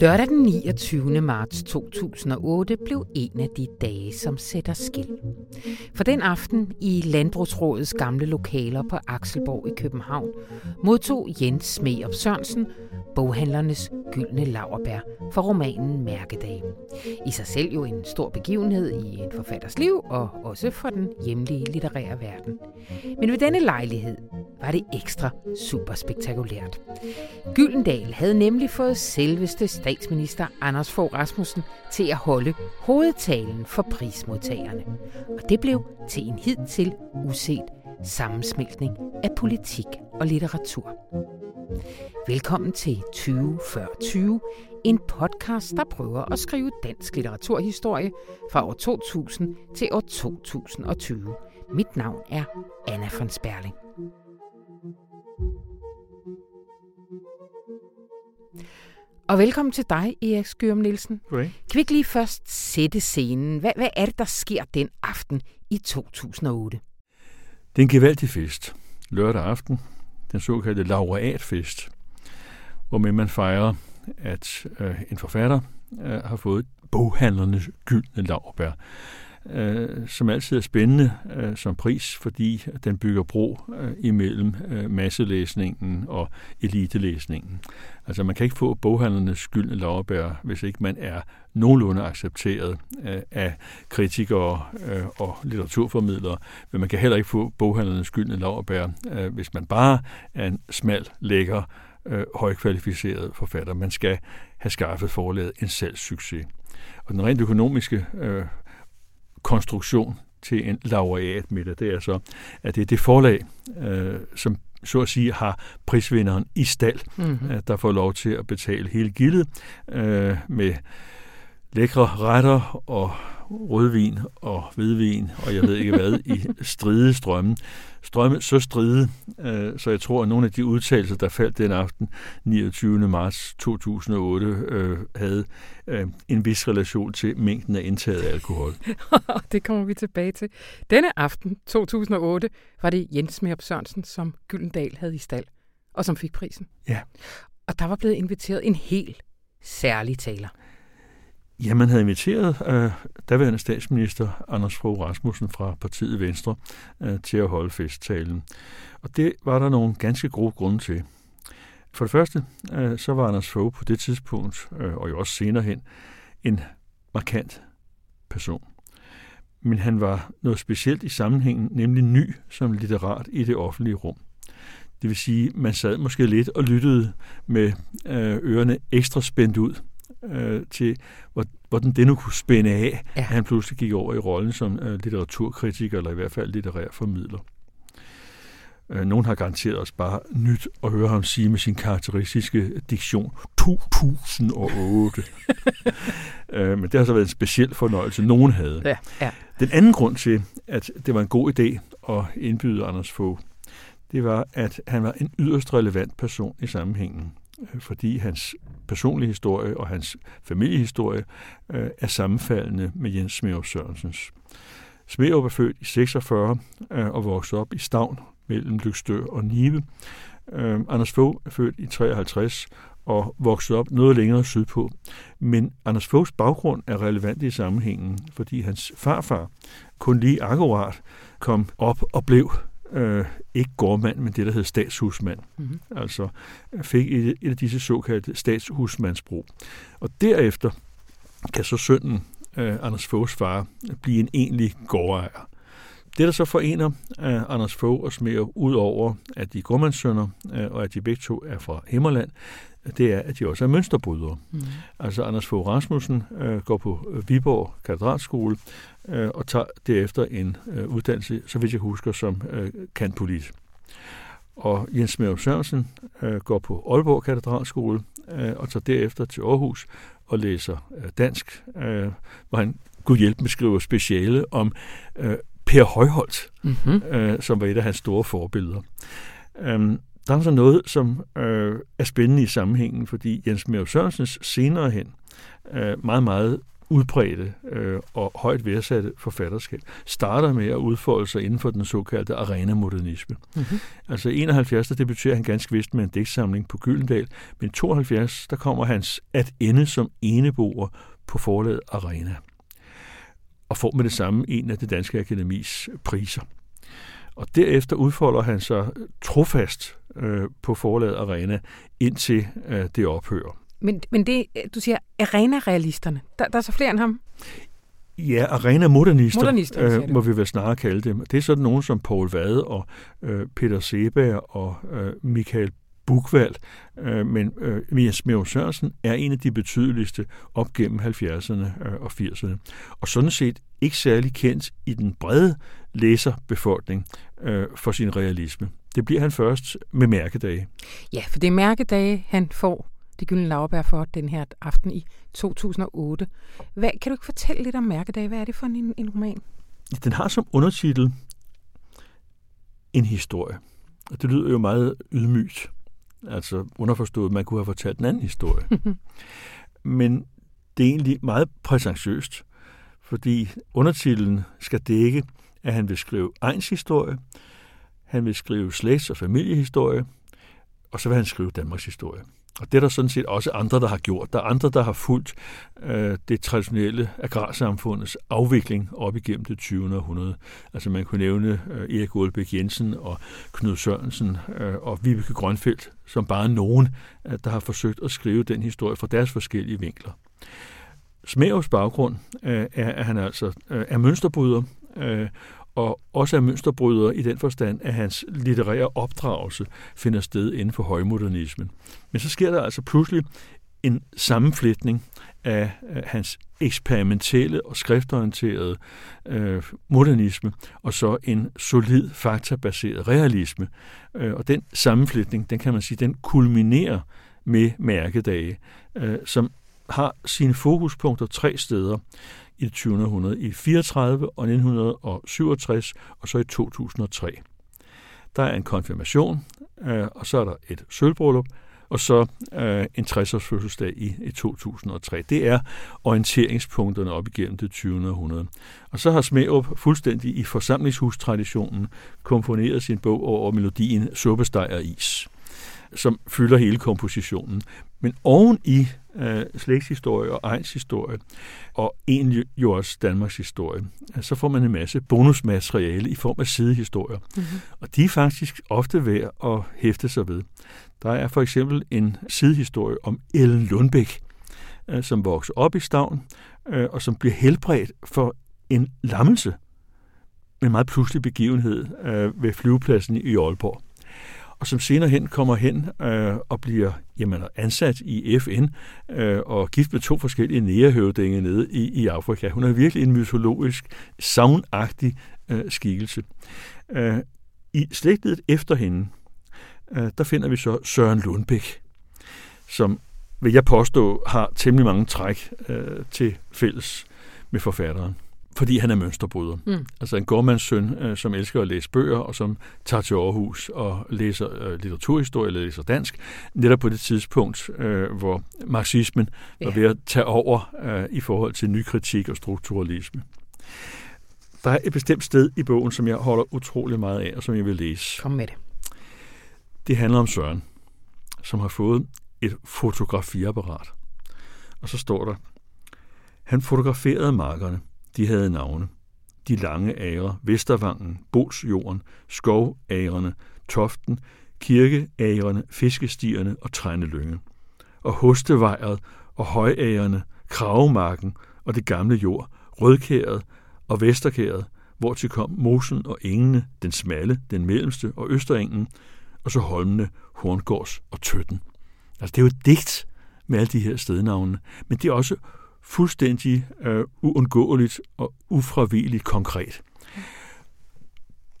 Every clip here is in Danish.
Lørdag den 29. marts 2008 blev en af de dage, som sætter skil. For den aften i Landbrugsrådets gamle lokaler på Akselborg i København modtog Jens Smeop Sørensen boghandlernes gyldne laverbær for romanen Mærkedagen. I sig selv jo en stor begivenhed i en forfatters liv og også for den hjemlige litterære verden. Men ved denne lejlighed var det ekstra super spektakulært. Gyldendal havde nemlig fået selveste statsminister Anders Fogh Rasmussen til at holde hovedtalen for prismodtagerne. Og det blev til en hidtil uset sammensmeltning af politik og litteratur. Velkommen til 20 før 20, en podcast, der prøver at skrive dansk litteraturhistorie fra år 2000 til år 2020. Mit navn er Anna von Sperling. Og velkommen til dig, Erik Skyrm Nielsen. Okay. Kan vi ikke lige først sætte scenen? Hvad, hvad er det, der sker den aften i 2008? Det er en gevaldig fest. Lørdag aften. Den såkaldte laureatfest. Hvor man fejrer, at øh, en forfatter øh, har fået boghandlernes gyldne laurbær øh, som altid er spændende øh, som pris, fordi den bygger bro øh, imellem øh, masselæsningen og elitelæsningen. Altså man kan ikke få boghandlernes skyldne lavbær, hvis ikke man er nogenlunde accepteret øh, af kritikere øh, og litteraturformidlere, men man kan heller ikke få boghandlernes skyldne lavbær, øh, hvis man bare er en smal, lækker, øh, højkvalificeret forfatter. Man skal have skaffet forlaget en salgssucces. Og den rent økonomiske øh, konstruktion til en laureatmiddag, det er så, at det er det forlag, øh, som så at sige har prisvinderen i stald, mm-hmm. der får lov til at betale hele gildet øh, med lækre retter og rødvin og hvidvin, og jeg ved ikke hvad, i stride strømme. Strømme så stride, øh, så jeg tror, at nogle af de udtalelser, der faldt den aften, 29. marts 2008, øh, havde øh, en vis relation til mængden af indtaget af alkohol. det kommer vi tilbage til. Denne aften, 2008, var det Jens Merup Sørensen, som Gyldendal havde i stald, og som fik prisen. Ja. Og der var blevet inviteret en helt særlig taler. Ja, man havde inviteret øh, daværende statsminister Anders Fogh Rasmussen fra partiet Venstre øh, til at holde festtalen. Og det var der nogle ganske gode grunde til. For det første, øh, så var Anders Fogh på det tidspunkt, øh, og jo også senere hen, en markant person. Men han var noget specielt i sammenhængen, nemlig ny som litterat i det offentlige rum. Det vil sige, man sad måske lidt og lyttede med øh, ørerne ekstra spændt ud øh, til, hvordan det nu kunne spænde af, ja. at han pludselig gik over i rollen som øh, litteraturkritiker, eller i hvert fald litterær formidler. Øh, nogen har garanteret os bare nyt at høre ham sige med sin karakteristiske diktion 2008. øh, men det har så været en speciel fornøjelse, nogen havde. Ja, ja. Den anden grund til, at det var en god idé at indbyde Anders Fogh, det var, at han var en yderst relevant person i sammenhængen, Øh, fordi hans personlige historie og hans familiehistorie øh, er sammenfaldende med Jens Smerup Sørensens. Smerup er født i 46 øh, og voksede op i Stavn mellem Lykstør og Nive. Øh, Anders Fogh er født i 53 og voksede op noget længere sydpå. Men Anders Foghs baggrund er relevant i sammenhængen, fordi hans farfar kun lige akkurat kom op og blev øh, ikke gårdmand, men det, der hed statshusmand. Mm-hmm. Altså fik et, et af disse såkaldte statshusmandsbrug. Og derefter kan så sønnen, øh, Anders Foghs far, blive en egentlig gårdejer. Det, der så forener øh, Anders Fogh og Smer, ud over at de er gårdmandssønner, øh, og at de begge to er fra Himmerland, det er, at de også er mønsterbrydere. Mm. Altså Anders Fogh Rasmussen øh, går på Viborg Katedralskole øh, og tager derefter en øh, uddannelse, så vidt jeg husker, som øh, kantpolis. Og Jens Smerup Sørensen øh, går på Aalborg Katedralskole øh, og tager derefter til Aarhus og læser øh, dansk, øh, hvor han kunne hjælpe med at skrive speciale om øh, Per Højholdt, mm-hmm. øh, som var et af hans store forbilleder. Um, der er så noget, som øh, er spændende i sammenhængen, fordi Jens Merup Sørensens senere hen øh, meget, meget udbredte øh, og højt værdsatte forfatterskab, starter med at udfolde sig inden for den såkaldte arena-modernisme. Mm-hmm. Altså 71, der debuterer han ganske vist med en digtsamling på Gyldendal, men 72, der kommer hans at ende som eneboer på forlaget Arena og får med det samme en af det danske akademis priser. Og derefter udfolder han sig trofast øh, på forlaget Arena, indtil øh, det ophører. Men, men det, du siger arena-realisterne, der, der er så flere end ham? Ja, arena-modernister, Modernister, øh, må vi vel snarere kalde dem. Det er sådan nogen som Paul Vade og øh, Peter Seberg og øh, Michael Bukvald, øh, men øh, Mia Smeo Sørensen er en af de betydeligste op gennem 70'erne øh, og 80'erne. Og sådan set ikke særlig kendt i den brede læserbefolkning øh, for sin realisme. Det bliver han først med mærkedage. Ja, for det er mærkedage, han får det gyldne lavbær for den her aften i 2008. Hvad, kan du ikke fortælle lidt om mærkedage? Hvad er det for en, en roman? Den har som undertitel en historie. Og det lyder jo meget ydmygt. Altså underforstået, man kunne have fortalt en anden historie. Men det er egentlig meget præsentiøst, fordi undertitlen skal dække, at han vil skrive egen historie, han vil skrive slægts- og familiehistorie, og så vil han skrive Danmarks historie. Og det er der sådan set også andre, der har gjort. Der er andre, der har fulgt øh, det traditionelle agrarsamfundets afvikling op igennem det 20. århundrede. Altså man kunne nævne øh, Erik Aalbæk Jensen og Knud Sørensen øh, og Vibeke Grønfeldt, som bare nogen, øh, der har forsøgt at skrive den historie fra deres forskellige vinkler. Smævs baggrund øh, er, at han altså øh, er mønsterbryder, øh, og også er mønsterbryder i den forstand, at hans litterære opdragelse finder sted inden for højmodernismen. Men så sker der altså pludselig en sammenflætning af hans eksperimentelle og skriftorienterede øh, modernisme, og så en solid faktabaseret realisme. Øh, og den sammenflætning, den kan man sige, den kulminerer med mærkedage, øh, som har sine fokuspunkter tre steder i det 20. århundrede, i 34 og 1967, og så i 2003. Der er en konfirmation, øh, og så er der et sølvbryllup, og så øh, en 60-års fødselsdag i, i 2003. Det er orienteringspunkterne op igennem det 20. århundrede. Og så har Smerup fuldstændig i forsamlingshustraditionen komponeret sin bog over melodien Suppesteg og is som fylder hele kompositionen. Men oven i øh, slægtshistorie og egenshistorie, og egentlig jo også Danmarks historie, så får man en masse bonusmateriale i form af sidehistorier. Mm-hmm. Og de er faktisk ofte værd at hæfte sig ved. Der er for eksempel en sidehistorie om Ellen Lundbæk, øh, som vokser op i Stavn, øh, og som bliver helbredt for en lammelse. En meget pludselig begivenhed øh, ved flyvepladsen i Aalborg og som senere hen kommer hen øh, og bliver jamen, ansat i FN øh, og gift med to forskellige nærehøvdinge nede i, i Afrika. Hun er virkelig en mytologisk, savnagtig øh, skikkelse. Øh, I slægtet efter hende, øh, der finder vi så Søren Lundbæk, som vil jeg påstå har temmelig mange træk øh, til fælles med forfatteren fordi han er mønsterbryder. Mm. Altså en gårdmandssøn, øh, som elsker at læse bøger, og som tager til Aarhus og læser øh, litteraturhistorie, eller læser dansk, netop på det tidspunkt, øh, hvor marxismen ja. var ved at tage over øh, i forhold til ny kritik og strukturalisme. Der er et bestemt sted i bogen, som jeg holder utrolig meget af, og som jeg vil læse. Kom med det. Det handler om Søren, som har fået et fotografiapparat. Og så står der, han fotograferede markerne, de havde navne. De lange ære, Vestervangen, Bolsjorden, Skoværerne, Toften, Kirkeærerne, Fiskestierne og Trænelynge. Og Hostevejret og Højærerne, Kravemarken og det gamle jord, Rødkæret og Vesterkæret, hvor til kom mosen og engene, den smalle, den mellemste og Østerengen, og så holmene, Horngårds og Tøtten. Altså det er jo et digt med alle de her stednavne, men det er også fuldstændig øh, uundgåeligt og ufravigeligt konkret.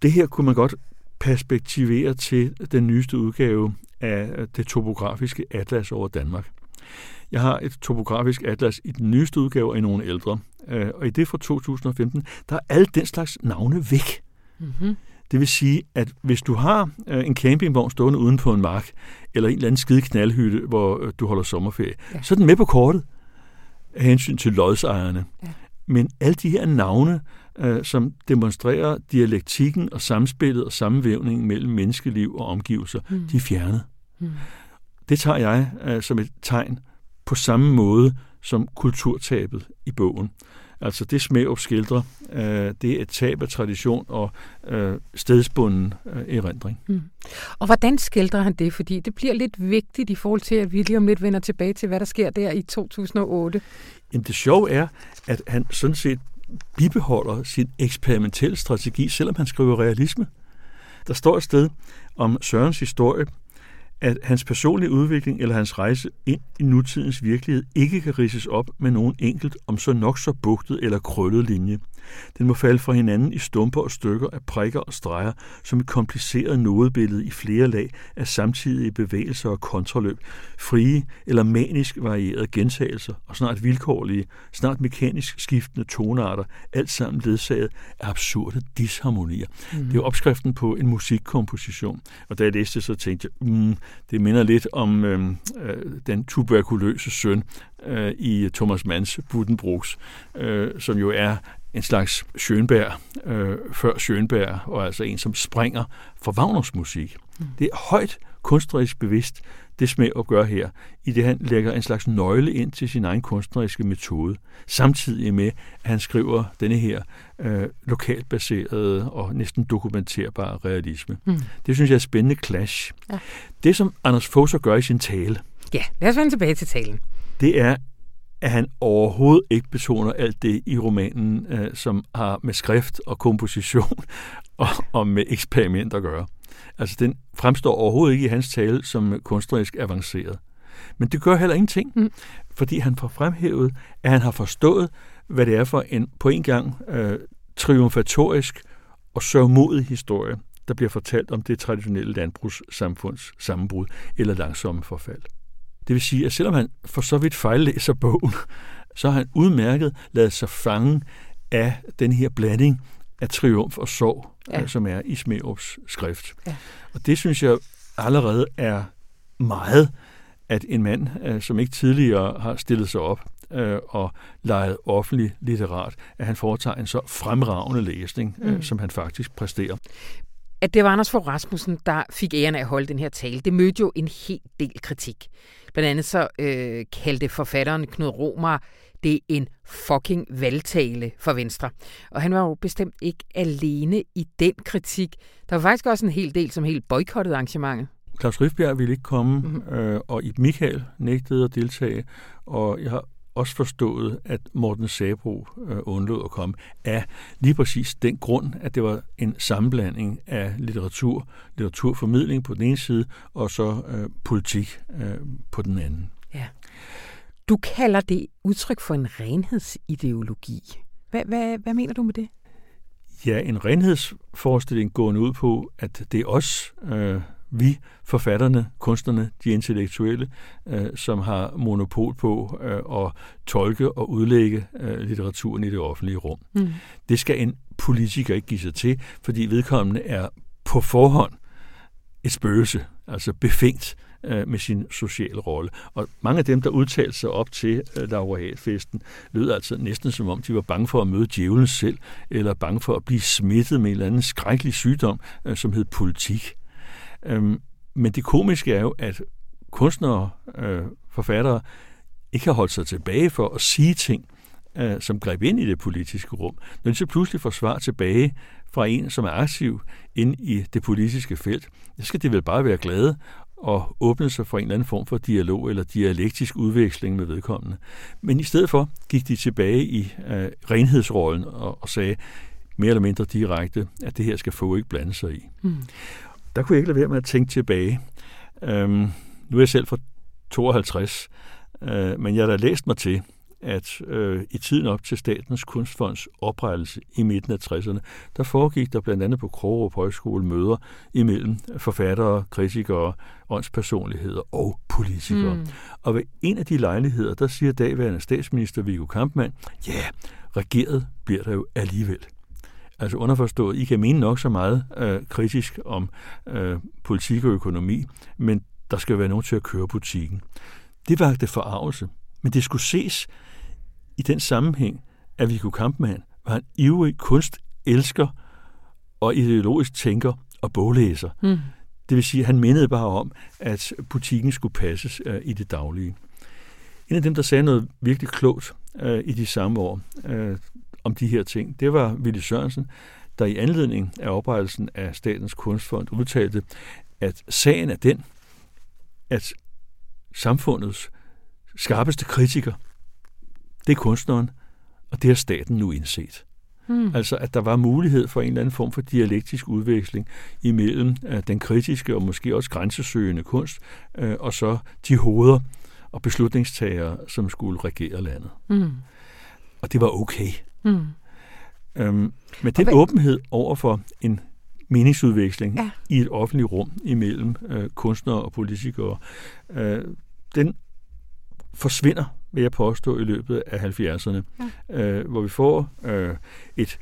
Det her kunne man godt perspektivere til den nyeste udgave af det topografiske atlas over Danmark. Jeg har et topografisk atlas i den nyeste udgave og i nogle ældre. Øh, og i det fra 2015, der er alle den slags navne væk. Mm-hmm. Det vil sige, at hvis du har øh, en campingvogn stående uden på en mark, eller en eller anden skide knaldhytte, hvor øh, du holder sommerferie, ja. så er den med på kortet af hensyn til lodsejerne. Ja. Men alle de her navne, øh, som demonstrerer dialektikken og samspillet og sammenvævningen mellem menneskeliv og omgivelser, mm. de er fjernet. Mm. Det tager jeg øh, som et tegn på samme måde som kulturtabet i bogen. Altså det Smærup skildrer, øh, det er et tab af tradition og øh, stedsbunden øh, erindring. Mm. Og hvordan skildrer han det? Fordi det bliver lidt vigtigt i forhold til, at vi lige om lidt vender tilbage til, hvad der sker der i 2008. Jamen det sjove er, at han sådan set bibeholder sin eksperimentelle strategi, selvom han skriver realisme. Der står et sted om Sørens historie, at hans personlige udvikling eller hans rejse ind i nutidens virkelighed ikke kan ridses op med nogen enkelt, om så nok så bugtet eller krøllet linje. Den må falde fra hinanden i stumper og stykker af prikker og streger, som et kompliceret nodebillede i flere lag af samtidige bevægelser og kontroløb, frie eller manisk varierede gentagelser og snart vilkårlige, snart mekanisk skiftende tonarter, alt sammen ledsaget af absurde disharmonier. Mm. Det er opskriften på en musikkomposition, og da jeg læste det, så tænkte jeg, mm, det minder lidt om øhm, øh, den tuberkuløse søn øh, i Thomas Manns Buddenbrooks, øh, som jo er en slags Schönberg øh, før Schönberg, og altså en, som springer for Wagners musik. Mm. Det er højt kunstnerisk bevidst, det smag at gøre her, i det han lægger en slags nøgle ind til sin egen kunstneriske metode, samtidig med, at han skriver denne her øh, lokalt baserede og næsten dokumenterbare realisme. Mm. Det synes jeg er et spændende clash. Ja. Det, som Anders Foser gør i sin tale, Ja, lad os vende tilbage til talen. Det er, at han overhovedet ikke betoner alt det i romanen, øh, som har med skrift og komposition og, og med eksperiment at gøre. Altså, den fremstår overhovedet ikke i hans tale som kunstnerisk avanceret. Men det gør heller ingenting, mm. fordi han får fremhævet, at han har forstået, hvad det er for en på en gang øh, triumfatorisk og sørgmodig historie, der bliver fortalt om det traditionelle landbrugssamfunds sammenbrud eller langsomme forfald. Det vil sige, at selvom han for så vidt fejllæser bogen, så har han udmærket lavet sig fange af den her blanding af triumf og sorg, ja. som er i Smerups skrift. Ja. Og det synes jeg allerede er meget, at en mand, øh, som ikke tidligere har stillet sig op øh, og leget offentlig litterat, at han foretager en så fremragende læsning, øh, mm. som han faktisk præsterer at det var Anders Fogh Rasmussen, der fik æren af at holde den her tale, det mødte jo en hel del kritik. Blandt andet så øh, kaldte forfatteren Knud Romer det en fucking valgtale for Venstre. Og han var jo bestemt ikke alene i den kritik. Der var faktisk også en hel del, som helt boykottede arrangementet. Claus Riffbjerg ville ikke komme, mm-hmm. øh, og Ib Michael nægtede at deltage, og jeg har også forstået, at Morten Sabro øh, undlod at komme, af lige præcis den grund, at det var en sammenblanding af litteratur, litteraturformidling på den ene side, og så øh, politik øh, på den anden. Ja. Du kalder det udtryk for en renhedsideologi. Hvad, hvad, hvad mener du med det? Ja, en renhedsforestilling går ud på, at det er os, øh, vi, forfatterne, kunstnerne, de intellektuelle, øh, som har monopol på øh, at tolke og udlægge øh, litteraturen i det offentlige rum. Mm. Det skal en politiker ikke give sig til, fordi vedkommende er på forhånd et spøgelse, altså befængt øh, med sin sociale rolle. Og mange af dem, der udtalte sig op til øh, laureatfesten, lød altså næsten som om, de var bange for at møde djævlen selv, eller bange for at blive smittet med en eller anden skrækkelig sygdom, øh, som hed politik. Øhm, men det komiske er jo, at kunstnere, øh, forfattere, ikke har holdt sig tilbage for at sige ting, øh, som greb ind i det politiske rum. Når de så pludselig får svar tilbage fra en, som er aktiv ind i det politiske felt, så skal de vel bare være glade og åbne sig for en eller anden form for dialog eller dialektisk udveksling med vedkommende. Men i stedet for gik de tilbage i øh, renhedsrollen og, og sagde mere eller mindre direkte, at det her skal få ikke blande sig i. Mm der kunne jeg ikke lade være med at tænke tilbage. Øhm, nu er jeg selv fra 52, øh, men jeg har da læst mig til, at øh, i tiden op til Statens Kunstfonds oprettelse i midten af 60'erne, der foregik der blandt andet på Krogerup Højskole møder imellem forfattere, kritikere, åndspersonligheder og politikere. Mm. Og ved en af de lejligheder, der siger daværende statsminister Viggo Kampmann, ja, regeret bliver der jo alligevel. Altså underforstået, I kan mene nok så meget øh, kritisk om øh, politik og økonomi, men der skal være nogen til at køre butikken. Det vagte forarvelse, men det skulle ses i den sammenhæng, at Viggo Kampmann var en ivrig kunstelsker og ideologisk tænker og boglæser. Mm. Det vil sige, at han mindede bare om, at butikken skulle passes uh, i det daglige. En af dem, der sagde noget virkelig klogt uh, i de samme år uh, om de her ting, det var Willy Sørensen, der i anledning af oprettelsen af Statens Kunstfond udtalte, at sagen er den, at samfundets skarpeste kritiker, det er kunstneren, og det har staten nu indset. Hmm. Altså, at der var mulighed for en eller anden form for dialektisk udveksling imellem uh, den kritiske og måske også grænsesøgende kunst, uh, og så de hoveder og beslutningstagere, som skulle regere landet. Hmm. Og det var okay. Hmm. Øhm, med den åbenhed over for en meningsudveksling ja. i et offentligt rum imellem øh, kunstnere og politikere, øh, den forsvinder, vil jeg påstå, i løbet af 70'erne, ja. øh, hvor vi får øh, et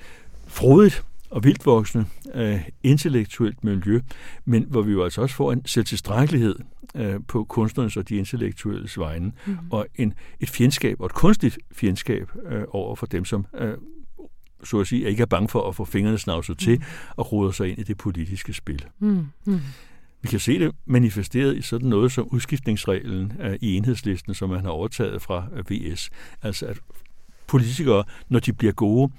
frodigt og vildvoksende øh, intellektuelt miljø, men hvor vi jo altså også får en selvtilstrækkelighed øh, på kunstnernes og de intellektuelle vegne, mm. og en, et fjendskab, og et kunstigt fjendskab øh, over for dem, som øh, så at sige, ikke er bange for at få fingrene snavset mm. til og rode sig ind i det politiske spil. Mm. Mm. Vi kan se det manifesteret i sådan noget som udskiftningsreglen uh, i enhedslisten, som man har overtaget fra øh, VS. Altså at politikere, når de bliver gode,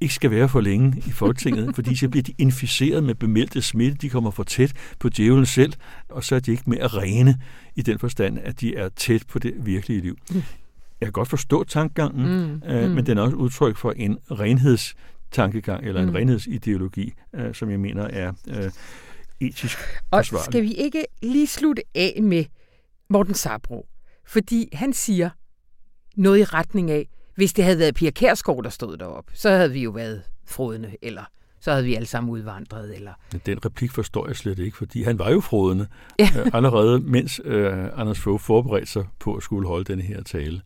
ikke skal være for længe i Folketinget, fordi så bliver de inficeret med bemeldte smitte, de kommer for tæt på djævlen selv, og så er de ikke mere rene i den forstand, at de er tæt på det virkelige liv. Mm. Jeg kan godt forstå tankegangen, mm, øh, mm. men den er også udtryk for en renhedstankegang eller en mm. renhedsideologi, øh, som jeg mener er øh, etisk Og skal vi ikke lige slutte af med Morten Sabro? Fordi han siger noget i retning af, hvis det havde været Pia Kærsgaard, der stod deroppe, så havde vi jo været frodende, eller så havde vi alle sammen udvandret. Eller... Den replik forstår jeg slet ikke, fordi han var jo frodende ja. øh, allerede, mens øh, Anders Fogh forberedte sig på at skulle holde denne her tale.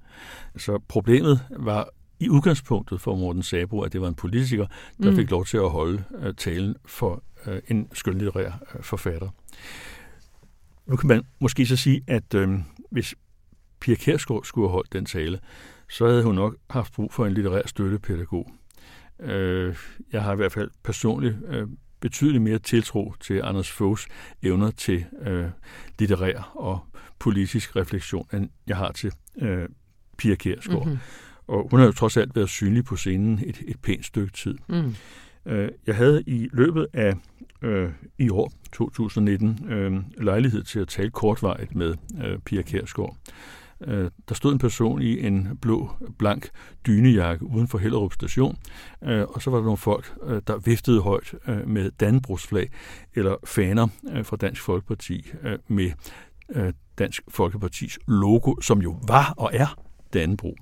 Så problemet var i udgangspunktet for Morten Sabro, at det var en politiker, der mm. fik lov til at holde uh, talen for uh, en skønlitterær uh, forfatter. Nu kan man måske så sige, at uh, hvis Pia Kærsgaard skulle have holdt den tale, så havde hun nok haft brug for en litterær støttepædagog. Uh, jeg har i hvert fald personligt uh, betydeligt mere tiltro til Anders Foghs evner til uh, litterær og politisk refleksion, end jeg har til uh, Pia Kjærsgaard. Mm-hmm. Og hun har jo trods alt været synlig på scenen et, et pænt stykke tid. Mm. Øh, jeg havde i løbet af øh, i år 2019 øh, lejlighed til at tale kortvarigt med øh, Pia Kærsgaard. Øh, der stod en person i en blå, blank dynejakke uden for Hellerup station, øh, og så var der nogle folk, øh, der viftede højt øh, med Dannebrugsflag eller faner øh, fra Dansk Folkeparti øh, med øh, Dansk Folkepartis logo, som jo var og er Dannebro.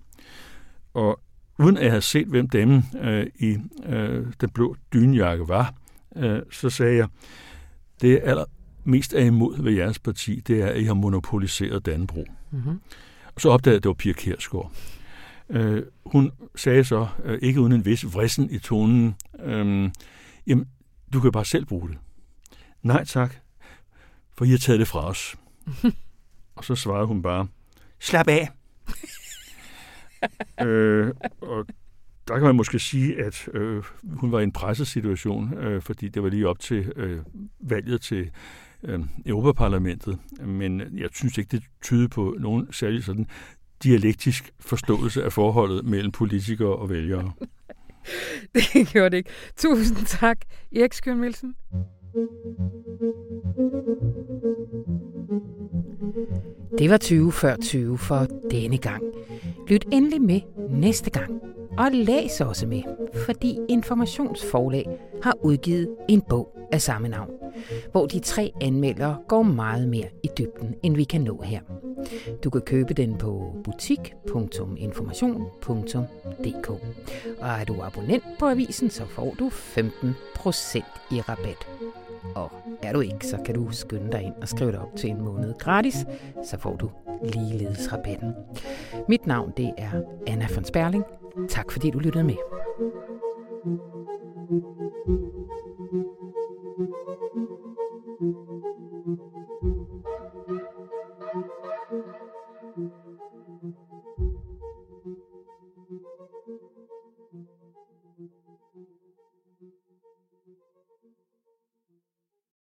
Og uden at jeg havde set, hvem dem øh, i øh, den blå dynjakke var, øh, så sagde jeg, det er allermest er imod ved jeres parti, det er, at I har monopoliseret Dannebro. Mm-hmm. Og så opdagede jeg, at det var Pia Kjærsgaard. Øh, hun sagde så, øh, ikke uden en vis vrissen i tonen, øh, jamen, du kan bare selv bruge det. Nej tak, for I har taget det fra os. og så svarede hun bare, slap af. øh, og der kan man måske sige, at øh, hun var i en pressesituation, øh, fordi det var lige op til øh, valget til øh, Europaparlamentet. Men jeg synes ikke, det tyder på nogen særlig sådan dialektisk forståelse af forholdet mellem politikere og vælgere. det gjorde det ikke. Tusind tak, Erik Skjørn Nielsen. Det var 20 før 20 for denne gang. Lyt endelig med næste gang. Og læs også med, fordi Informationsforlag har udgivet en bog af samme navn, hvor de tre anmeldere går meget mere i dybden, end vi kan nå her. Du kan købe den på butik.information.dk. Og er du abonnent på avisen, så får du 15% i rabat. Og er du ikke, så kan du skynde dig ind og skrive dig op til en måned gratis, så får du ligeledes rabatten. Mit navn det er Anna von Sperling. Tak fordi du lyttede med. thank you